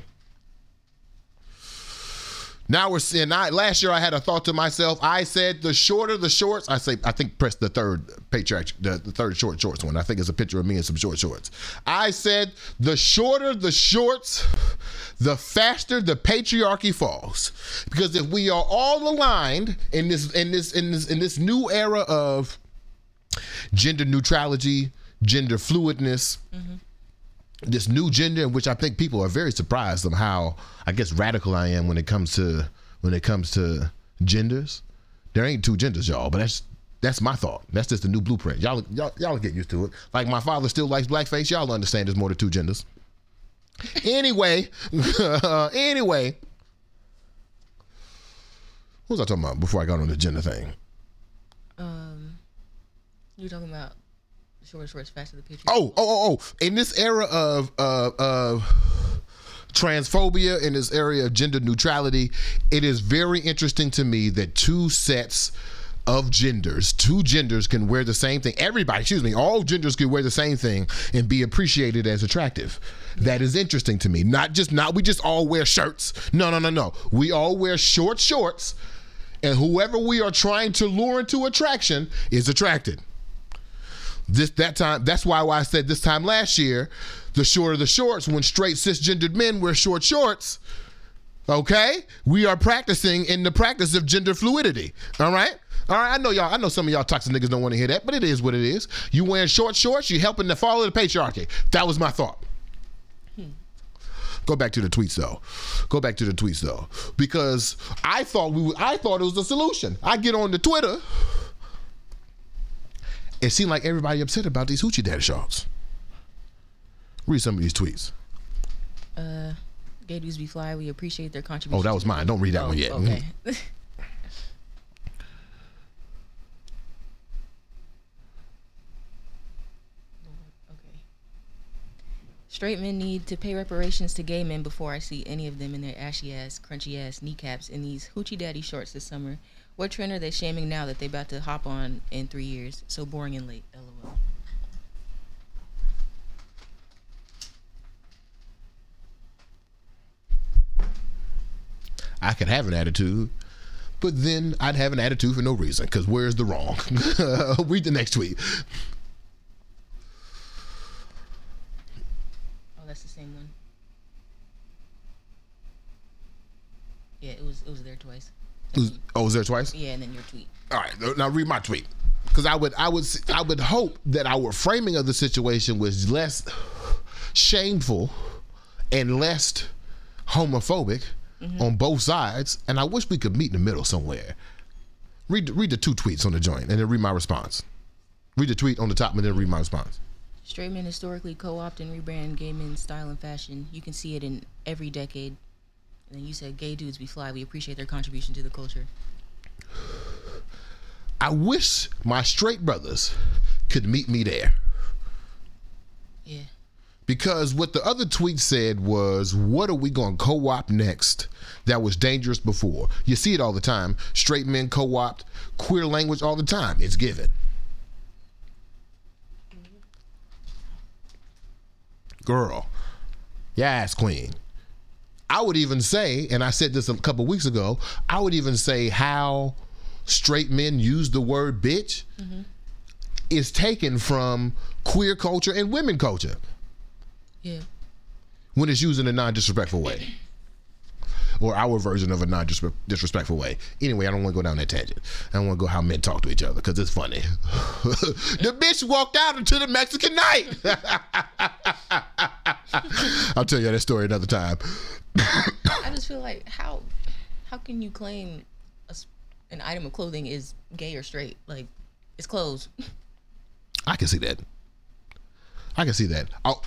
now we're seeing. I, last year I had a thought to myself. I said the shorter the shorts. I say I think press the third patriarch, the, the third short shorts one. I think it's a picture of me in some short shorts. I said the shorter the shorts, the faster the patriarchy falls. Because if we are all aligned in this in this in this in this new era of gender neutrality, gender fluidness, mm-hmm. This new gender in which I think people are very surprised of how I guess radical I am when it comes to when it comes to genders. There ain't two genders, y'all, but that's that's my thought. That's just the new blueprint. Y'all y'all y'all get used to it. Like my father still likes blackface. Y'all understand there's more than two genders. Anyway, anyway. What was I talking about before I got on the gender thing? Um, you talking about short shorts faster the picture. Oh, oh, oh, oh! In this era of uh, of transphobia, in this area of gender neutrality, it is very interesting to me that two sets of genders, two genders can wear the same thing. Everybody, excuse me, all genders can wear the same thing and be appreciated as attractive. That is interesting to me. Not just not we just all wear shirts. No, no, no, no. We all wear short shorts, and whoever we are trying to lure into attraction is attracted this that time that's why why I said this time last year the shorter the shorts when straight cisgendered men wear short shorts okay we are practicing in the practice of gender fluidity all right all right, I know y'all. I know some of y'all toxic niggas don't want to hear that, but it is what it is. You wearing short shorts, you helping the fall of the patriarchy. That was my thought. Go back to the tweets though. Go back to the tweets though, because I thought we. I thought it was the solution. I get on the Twitter it seemed like everybody upset about these hoochie daddy shorts. Read some of these tweets. Uh, gay dudes be fly. We appreciate their contribution. Oh, that was mine. Don't read that Oh, one yet. Okay. okay. Straight men need to pay reparations to gay men before I see any of them in their ashy ass, crunchy ass kneecaps in these hoochie daddy shorts this summer. What trend are they shaming now that they about to hop on in three years? So boring and late. LOL. I could have an attitude, but then I'd have an attitude for no reason. Because where's the wrong? read the next tweet. Oh, that's the same one. Yeah, it was it was there twice. Oh, was there twice? Yeah, and then your tweet. All right, now read my tweet. Because I would, I would, I would hope that our framing of the situation was less shameful and less homophobic mm-hmm. on both sides, and I wish we could meet in the middle somewhere. Read, the- read the two tweets on the joint, and then read my response. Read the tweet on the top, and then read my response. Straight men historically co-opt and rebrand gay men's style and fashion. You can see it in every decade. And then you said gay dudes be fly. We appreciate their contribution to the culture. I wish my straight brothers could meet me there. Yeah. Because what the other tweet said was, what are we going to co opt next that was dangerous before? You see it all the time. Straight men co opt queer language all the time. It's given. Girl, yes, queen. I would even say, and I said this a couple weeks ago, I would even say how straight men use the word bitch mm-hmm. is taken from queer culture and women culture. Yeah. when it's used in a non-disrespectful way or our version of a non-disrespectful way anyway i don't want to go down that tangent i don't want to go how men talk to each other because it's funny the bitch walked out into the mexican night i'll tell you that story another time I just feel like how how can you claim a an item of clothing is gay or straight? Like it's clothes. I can see that. I can see that. I'll,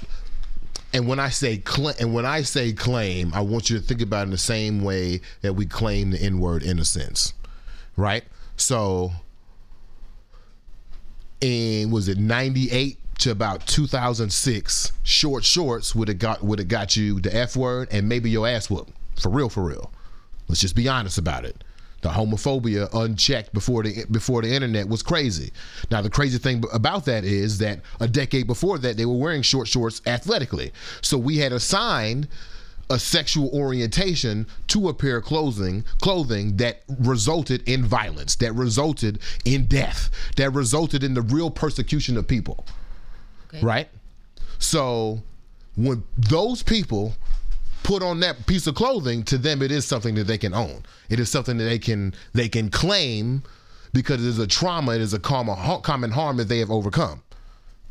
and when I say cl- and when I say claim, I want you to think about it in the same way that we claim the N word in a sense, right? So, in was it ninety eight to about two thousand six, short shorts would have got would have got you the F word and maybe your ass whooped for real, for real. Let's just be honest about it. The homophobia unchecked before the before the internet was crazy. Now the crazy thing about that is that a decade before that they were wearing short shorts athletically. So we had assigned a sexual orientation to a pair of clothing clothing that resulted in violence, that resulted in death, that resulted in the real persecution of people. Okay. Right? So when those people put on that piece of clothing, to them it is something that they can own. It is something that they can they can claim because it is a trauma, it is a common common harm that they have overcome.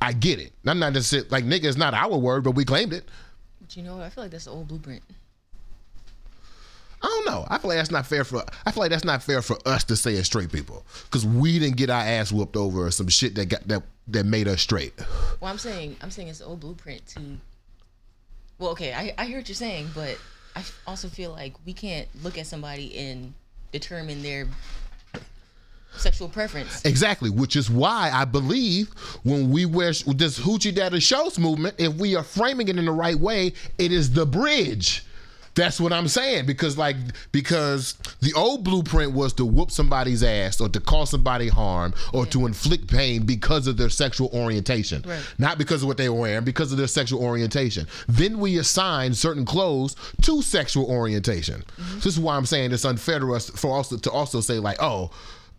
I get it. I'm not just like nigga is not our word, but we claimed it. But you know, what? I feel like that's the old blueprint. I don't know. I feel like that's not fair for. I feel like that's not fair for us to say as straight people because we didn't get our ass whooped over some shit that got that that made us straight. Well, I'm saying I'm saying it's the old blueprint to. Well, okay, I I hear what you're saying, but I also feel like we can't look at somebody and determine their sexual preference. Exactly, which is why I believe when we wear this hoochie daddy shorts movement, if we are framing it in the right way, it is the bridge. That's what I'm saying because like because the old blueprint was to whoop somebody's ass or to cause somebody harm or to inflict pain because of their sexual orientation. Right. Not because of what they were wearing, because of their sexual orientation. Then we assign certain clothes to sexual orientation. So this is why I'm saying it's unfair to us for also to also say like, oh,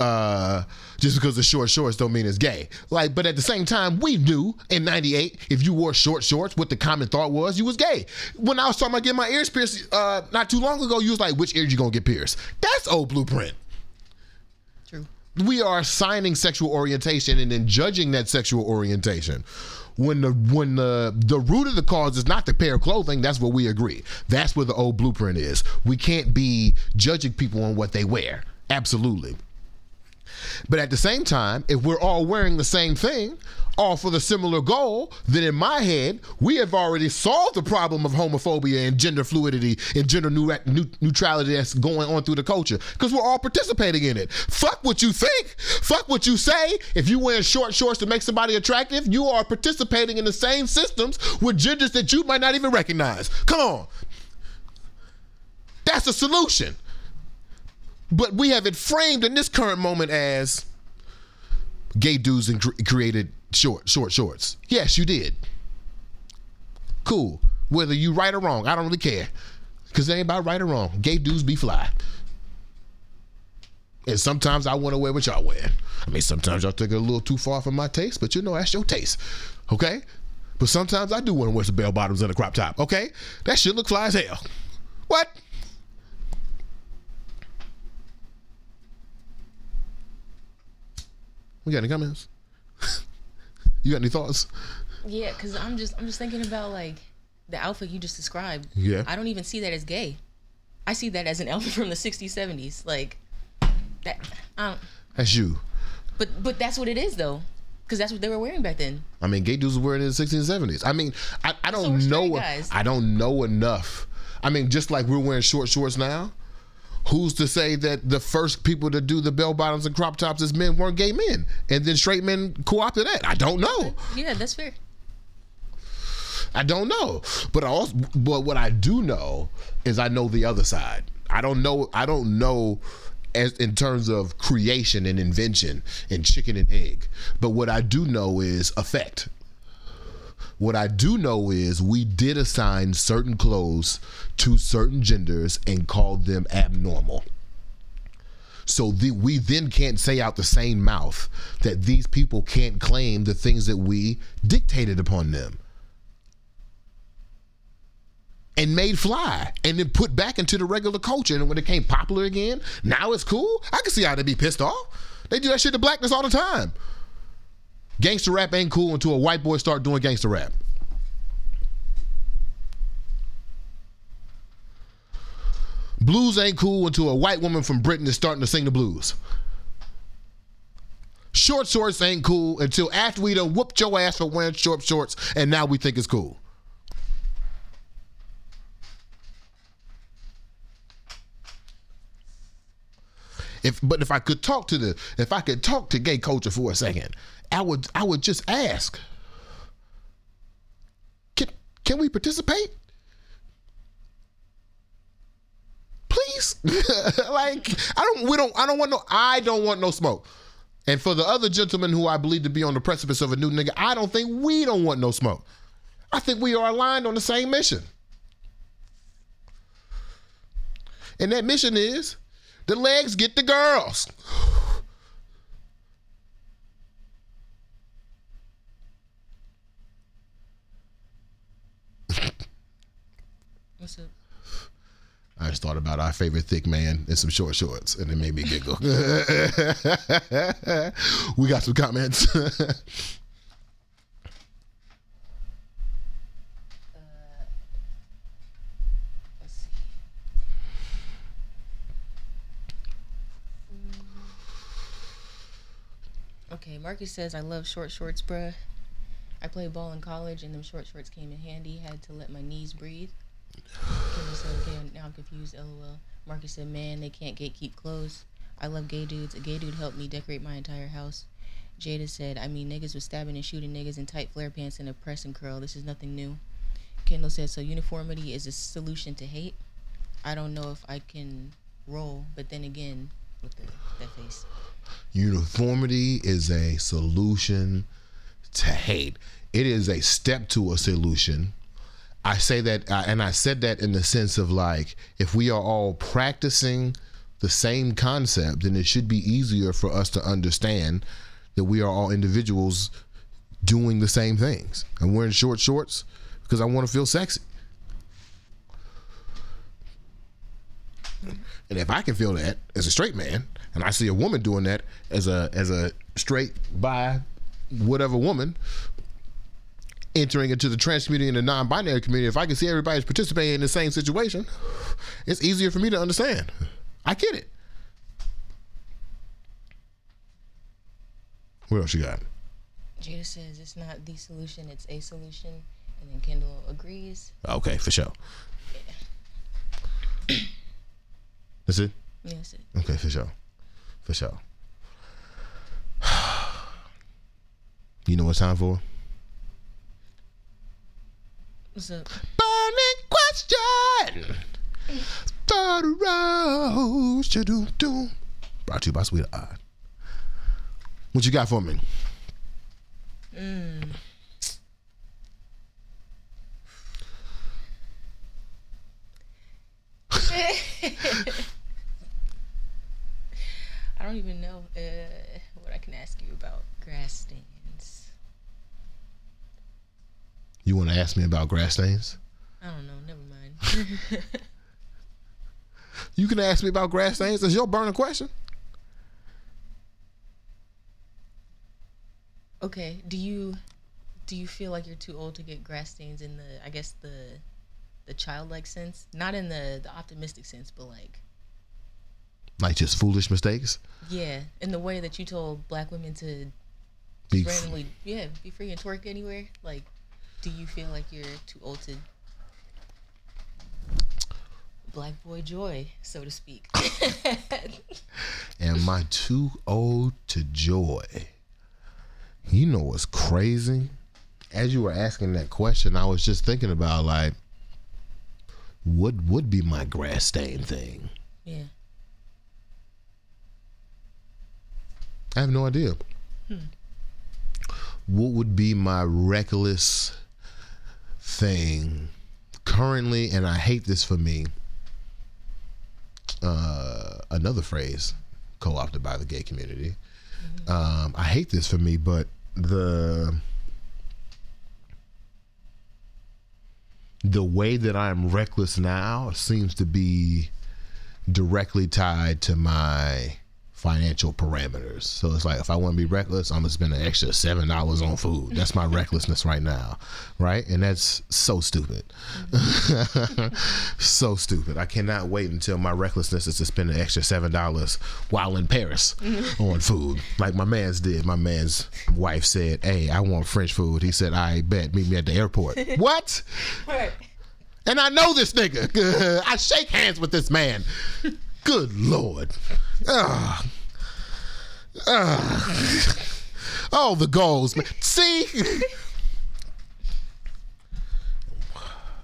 uh, just because the short shorts don't mean it's gay. Like, but at the same time, we knew in '98 if you wore short shorts, what the common thought was you was gay. When I was talking about getting my ears pierced uh, not too long ago, you was like, which ear you gonna get pierced? That's old blueprint True. we are assigning sexual orientation and then judging that sexual orientation. When the when the the root of the cause is not the pair of clothing, that's where we agree. That's where the old blueprint is. We can't be judging people on what they wear. Absolutely. But at the same time, if we're all wearing the same thing, all for the similar goal, then in my head, we have already solved the problem of homophobia and gender fluidity and gender neu- neu- neutrality that's going on through the culture because we're all participating in it. Fuck what you think. Fuck what you say. If you wear short shorts to make somebody attractive, you are participating in the same systems with genders that you might not even recognize. Come on. That's a solution. But we have it framed in this current moment as gay dudes and created short short shorts. Yes, you did. Cool. Whether you right or wrong, I don't really care. Cause it ain't about right or wrong. Gay dudes be fly. And sometimes I want to wear what y'all wear. I mean, sometimes y'all take it a little too far from my taste, but you know that's your taste. Okay? But sometimes I do want to wear some bell bottoms and a crop top. Okay? That shit look fly as hell. What? We got any comments? you got any thoughts? Yeah, because I'm just I'm just thinking about like the outfit you just described. Yeah. I don't even see that as gay. I see that as an outfit from the 60s, 70s. Like that. I don't, That's you. but but that's what it is though, because that's what they were wearing back then. I mean, gay dudes were wearing it in the 60s and 70s. I mean, I, I don't straight know. guys. I don't know enough. I mean, just like we're wearing short shorts now, who's to say that the first people to do the bell bottoms and crop tops as men weren't gay men, and then straight men co-opted that? I don't know. Yeah, that's fair. I don't know. But I also, but what I do know is I know the other side. I don't know. I don't know as in terms of creation and invention and chicken and egg. But what I do know is effect. What I do know is we did assign certain clothes to certain genders and called them abnormal. So the, we then can't say out the same mouth that these people can't claim the things that we dictated upon them and made fly and then put back into the regular culture. And when it came popular again, now it's cool. I can see how they'd be pissed off. They do that shit to blackness all the time. Gangster rap ain't cool until a white boy start doing gangster rap. Blues ain't cool until a white woman from Britain is starting to sing the blues. Short shorts ain't cool until after we done whooped your ass for wearing short shorts, and now we think it's cool. If but if I could talk to the if I could talk to gay culture for a second, I would I would just ask. Can can we participate? Please? like I don't we don't I don't want no I don't want no smoke. And for the other gentlemen who I believe to be on the precipice of a new nigga, I don't think we don't want no smoke. I think we are aligned on the same mission. And that mission is the legs get the girls. What's up? I just thought about our favorite thick man in some short shorts, and it made me giggle. we got some comments. Uh, mm. Okay, Marcus says I love short shorts, bruh. I played ball in college, and them short shorts came in handy. Had to let my knees breathe. Kendall said, okay, now I'm confused. LOL. Marcus said, man, they can't gatekeep clothes. I love gay dudes. A gay dude helped me decorate my entire house. Jada said, I mean, niggas was stabbing and shooting niggas in tight flare pants and a press and curl. This is nothing new. Kendall said, so uniformity is a solution to hate. I don't know if I can roll, but then again, with the, that face. Uniformity is a solution to hate. It is a step to a solution. I say that, uh, and I said that in the sense of like, if we are all practicing the same concept, then it should be easier for us to understand that we are all individuals doing the same things. I'm wearing short shorts because I want to feel sexy. And if I can feel that as a straight man, and I see a woman doing that as a as a straight by whatever woman entering into the trans community and the non-binary community, if I can see everybody's participating in the same situation, it's easier for me to understand. I get it. What else you got? Jada says it's not the solution, it's a solution. And then Kendall agrees. Okay, for sure. That's it. Yes, it. Okay, for sure. For sure. You know what it's time for? What's up? Burning question. Third doom. Brought to you by Sweet Odd. What you got for me? I don't even know uh, what I can ask you about grass stains. You want to ask me about grass stains? I don't know. Never mind. You can ask me about grass stains. That's your burning question. okay. Do you do you feel like you're too old to get grass stains in the I guess the the childlike sense, not in the the optimistic sense, but like Like just foolish mistakes. yeah, in the way that you told black women to Be randomly yeah be free and twerk anywhere. Like, do you feel like you're too old to black boy joy, so to speak? Am I too old to joy? You know what's crazy? As you were asking that question, I was just thinking about like what would be my grass stain thing? yeah. I have no idea. Hmm. What would be my reckless thing currently? And I hate this for me. Uh, another phrase co opted by the gay community. Um, I hate this for me, but the the way that I'm reckless now seems to be directly tied to my financial parameters. So it's like if I want to be reckless, I'm gonna spend an extra seven dollars on food. That's my recklessness right now, right? And that's so stupid, so stupid. I cannot wait until my recklessness is to spend an extra seven dollars while in Paris on food, like my man's did. My man's wife said, "Hey, I want French food." He said, "I bet meet me at the airport." what? Right. And I know this nigga. I shake hands with this man. Good lord. Ah. Ah. Oh, the goals. man. See?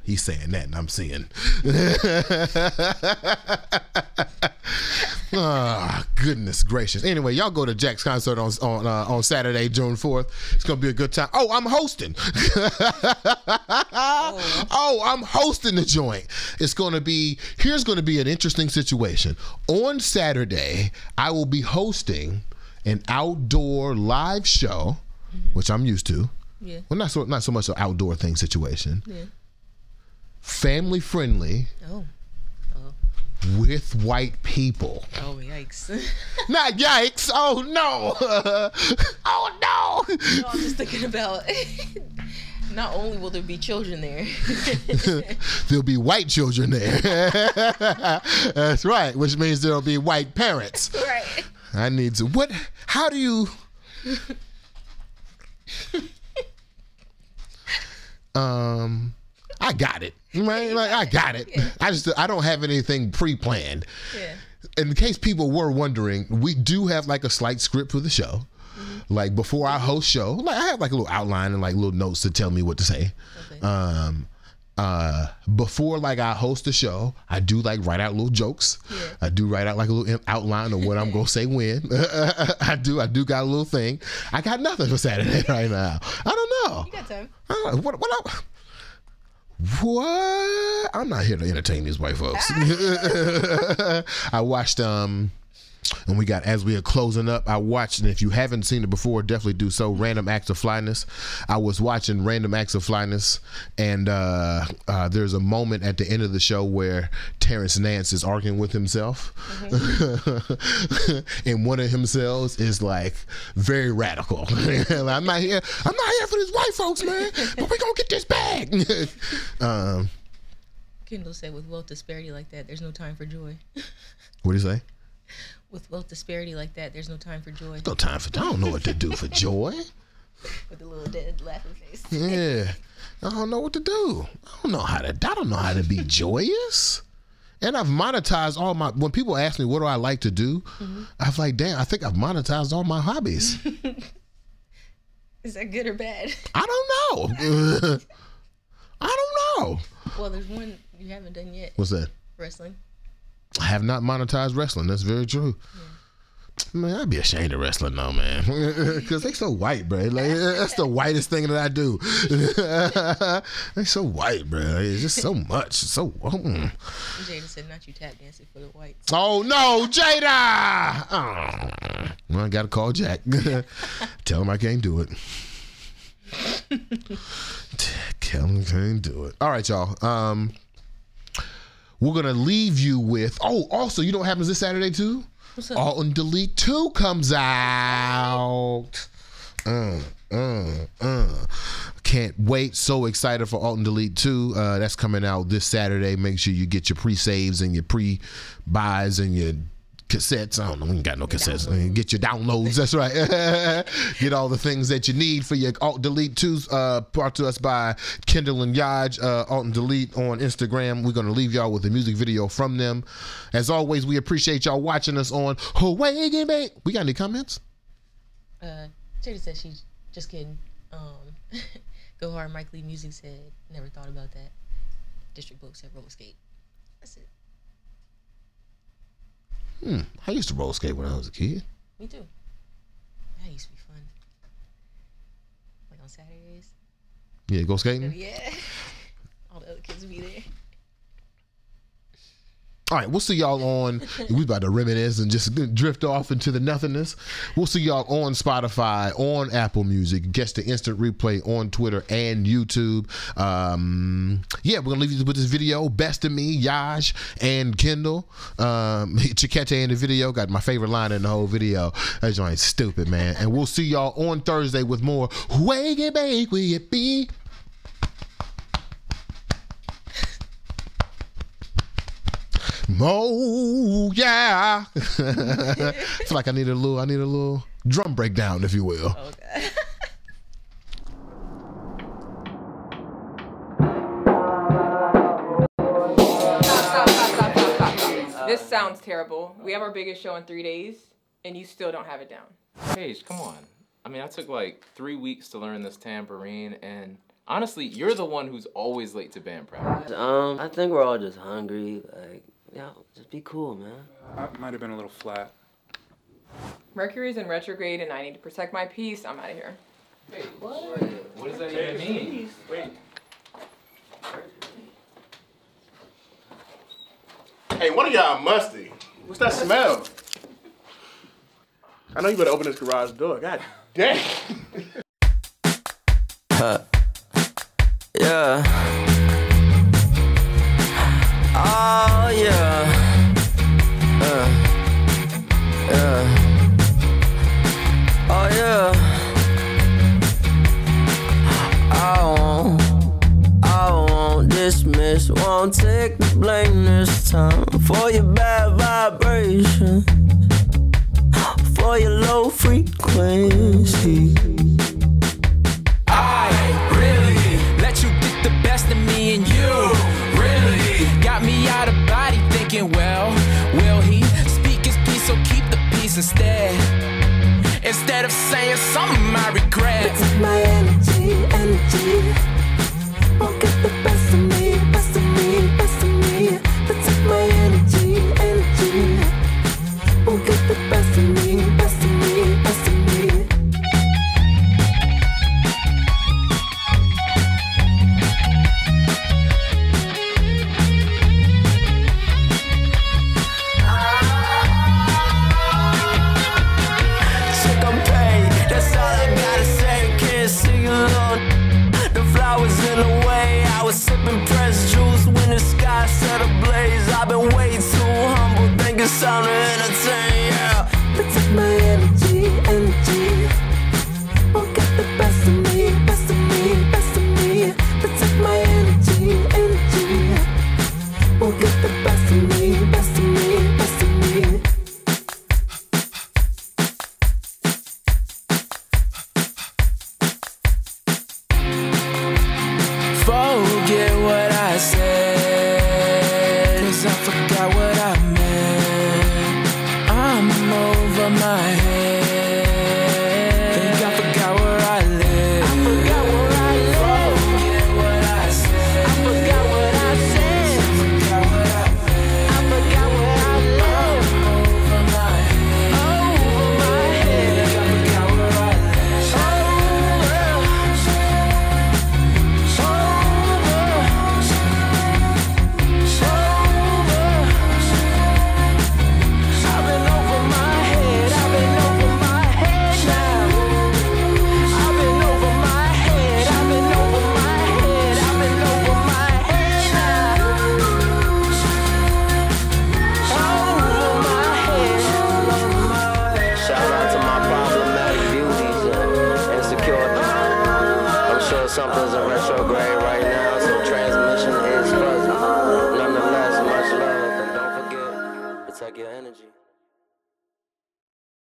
He's saying that, and I'm seeing. Ah, goodness gracious. Anyway, y'all go to Jack's concert on on uh, on Saturday, June fourth. It's gonna be a good time. Oh, I'm hosting. oh, I'm hosting the joint. It's gonna be. Here's gonna be an interesting situation. On Saturday, I will be hosting an outdoor live show, which I'm used to. Yeah. Well, not so not so much an outdoor thing situation. Yeah. Family friendly Oh. With white people. Oh, yikes. Not yikes! Oh no! oh no! no, I'm just thinking about. Not only will there be children there, There'll be white children there. That's right, which means there'll be white parents. right? I need to. What? How do you? um, I got it. Right? Like I got it. I just I don't have anything pre-planned. Yeah. in case people were wondering, we do have like a slight script for the show. Like before I host show, like I have like a little outline and like little notes to tell me what to say. Okay. Um uh before like I host the show, I do like write out little jokes. Yeah. I do write out like a little outline of what I'm gonna say when. I do I do got a little thing. I got nothing for Saturday right now. I don't know. You got time. I don't know. What what I, what? I'm not here to entertain these white folks. I watched um and we got as we are closing up, I watched and if you haven't seen it before, definitely do so. Random Acts of Flyness. I was watching Random Acts of Flyness and uh, uh, there's a moment at the end of the show where Terrence Nance is arguing with himself. and one of himself is like very radical. I'm not here. I'm not here for these white folks, man. But we're gonna get this bag. um, Kendall said, with wealth disparity like that, there's no time for joy. what do you say? With wealth disparity like that, there's no time for joy. No time for. I don't know what to do for joy. With the little dead laughing face. Yeah, I don't know what to do. I don't know how to. I don't know how to be joyous. And I've monetized all my. When people ask me what do I like to do, mm-hmm. I'm like, damn, I think I've monetized all my hobbies. Is that good or bad? I don't know. I don't know. Well, there's one you haven't done yet. What's that? Wrestling. I have not monetized wrestling. That's very true. Man, I'd be ashamed of wrestling though, man, because they so white, bro. Like that's the whitest thing that I do. they so white, bro. It's just so much. So mm. Jada said, not you tap dancing for the whites. oh no, Jada. Oh. Well, I gotta call Jack. Tell him I can't do it. Tell him I can't do it. All right, y'all. Um, we're gonna leave you with. Oh, also, you know what happens this Saturday too? What's up? Alt and Delete 2 comes out. Uh, uh, uh. Can't wait. So excited for Alt and Delete 2. Uh, that's coming out this Saturday. Make sure you get your pre saves and your pre buys and your cassettes. I don't know. We ain't got no cassettes. Uh, Get your downloads. That's right. get all the things that you need for your Alt Delete 2s. Uh, brought to us by Kendall and Yaj. Uh, Alt and Delete on Instagram. We're going to leave y'all with a music video from them. As always, we appreciate y'all watching us on Hawaii Game Bang. We got any comments? Uh, Jada said she's just kidding. Um, Go Hard Mike Lee Music said, never thought about that. District Books said roller skate. That's it. Hmm. I used to roller skate when I was a kid. Me too. That used to be fun. Like on Saturdays. Yeah, go skating. Yeah. All the other kids would be there. All right, we'll see y'all on. We about to reminisce and just drift off into the nothingness. We'll see y'all on Spotify, on Apple Music, gets the instant replay on Twitter and YouTube. Um, yeah, we're gonna leave you with this video. Best of me, Yaj and Kendall. Um, Chiquete in the video got my favorite line in the whole video. That joint's stupid, man. And we'll see y'all on Thursday with more. Wake it, bake, will it be? Oh yeah. I feel like I need a little I need a little drum breakdown, if you will. Okay. This sounds terrible. We have our biggest show in three days, and you still don't have it down. Paige, come on. I mean, I took like three weeks to learn this tambourine, and honestly, you're the one who's always late to band practice. Um, I think we're all just hungry. Like, yeah, just be cool, man. I might have been a little flat. Mercury's in retrograde, and I need to protect my peace. I'm out of here. Wait, what? What does that even mean? Wait. Hey, one of y'all musty. What's that smell? I know you better open this garage door. God damn. Uh, yeah. Dismiss. Won't take the blame this time for your bad vibration. For your low frequency. I really let you get the best of me and you really got me out of body thinking, well, will he speak his piece, so keep the peace instead. Instead of saying something I regret. my energy, energy. Won't get the humble,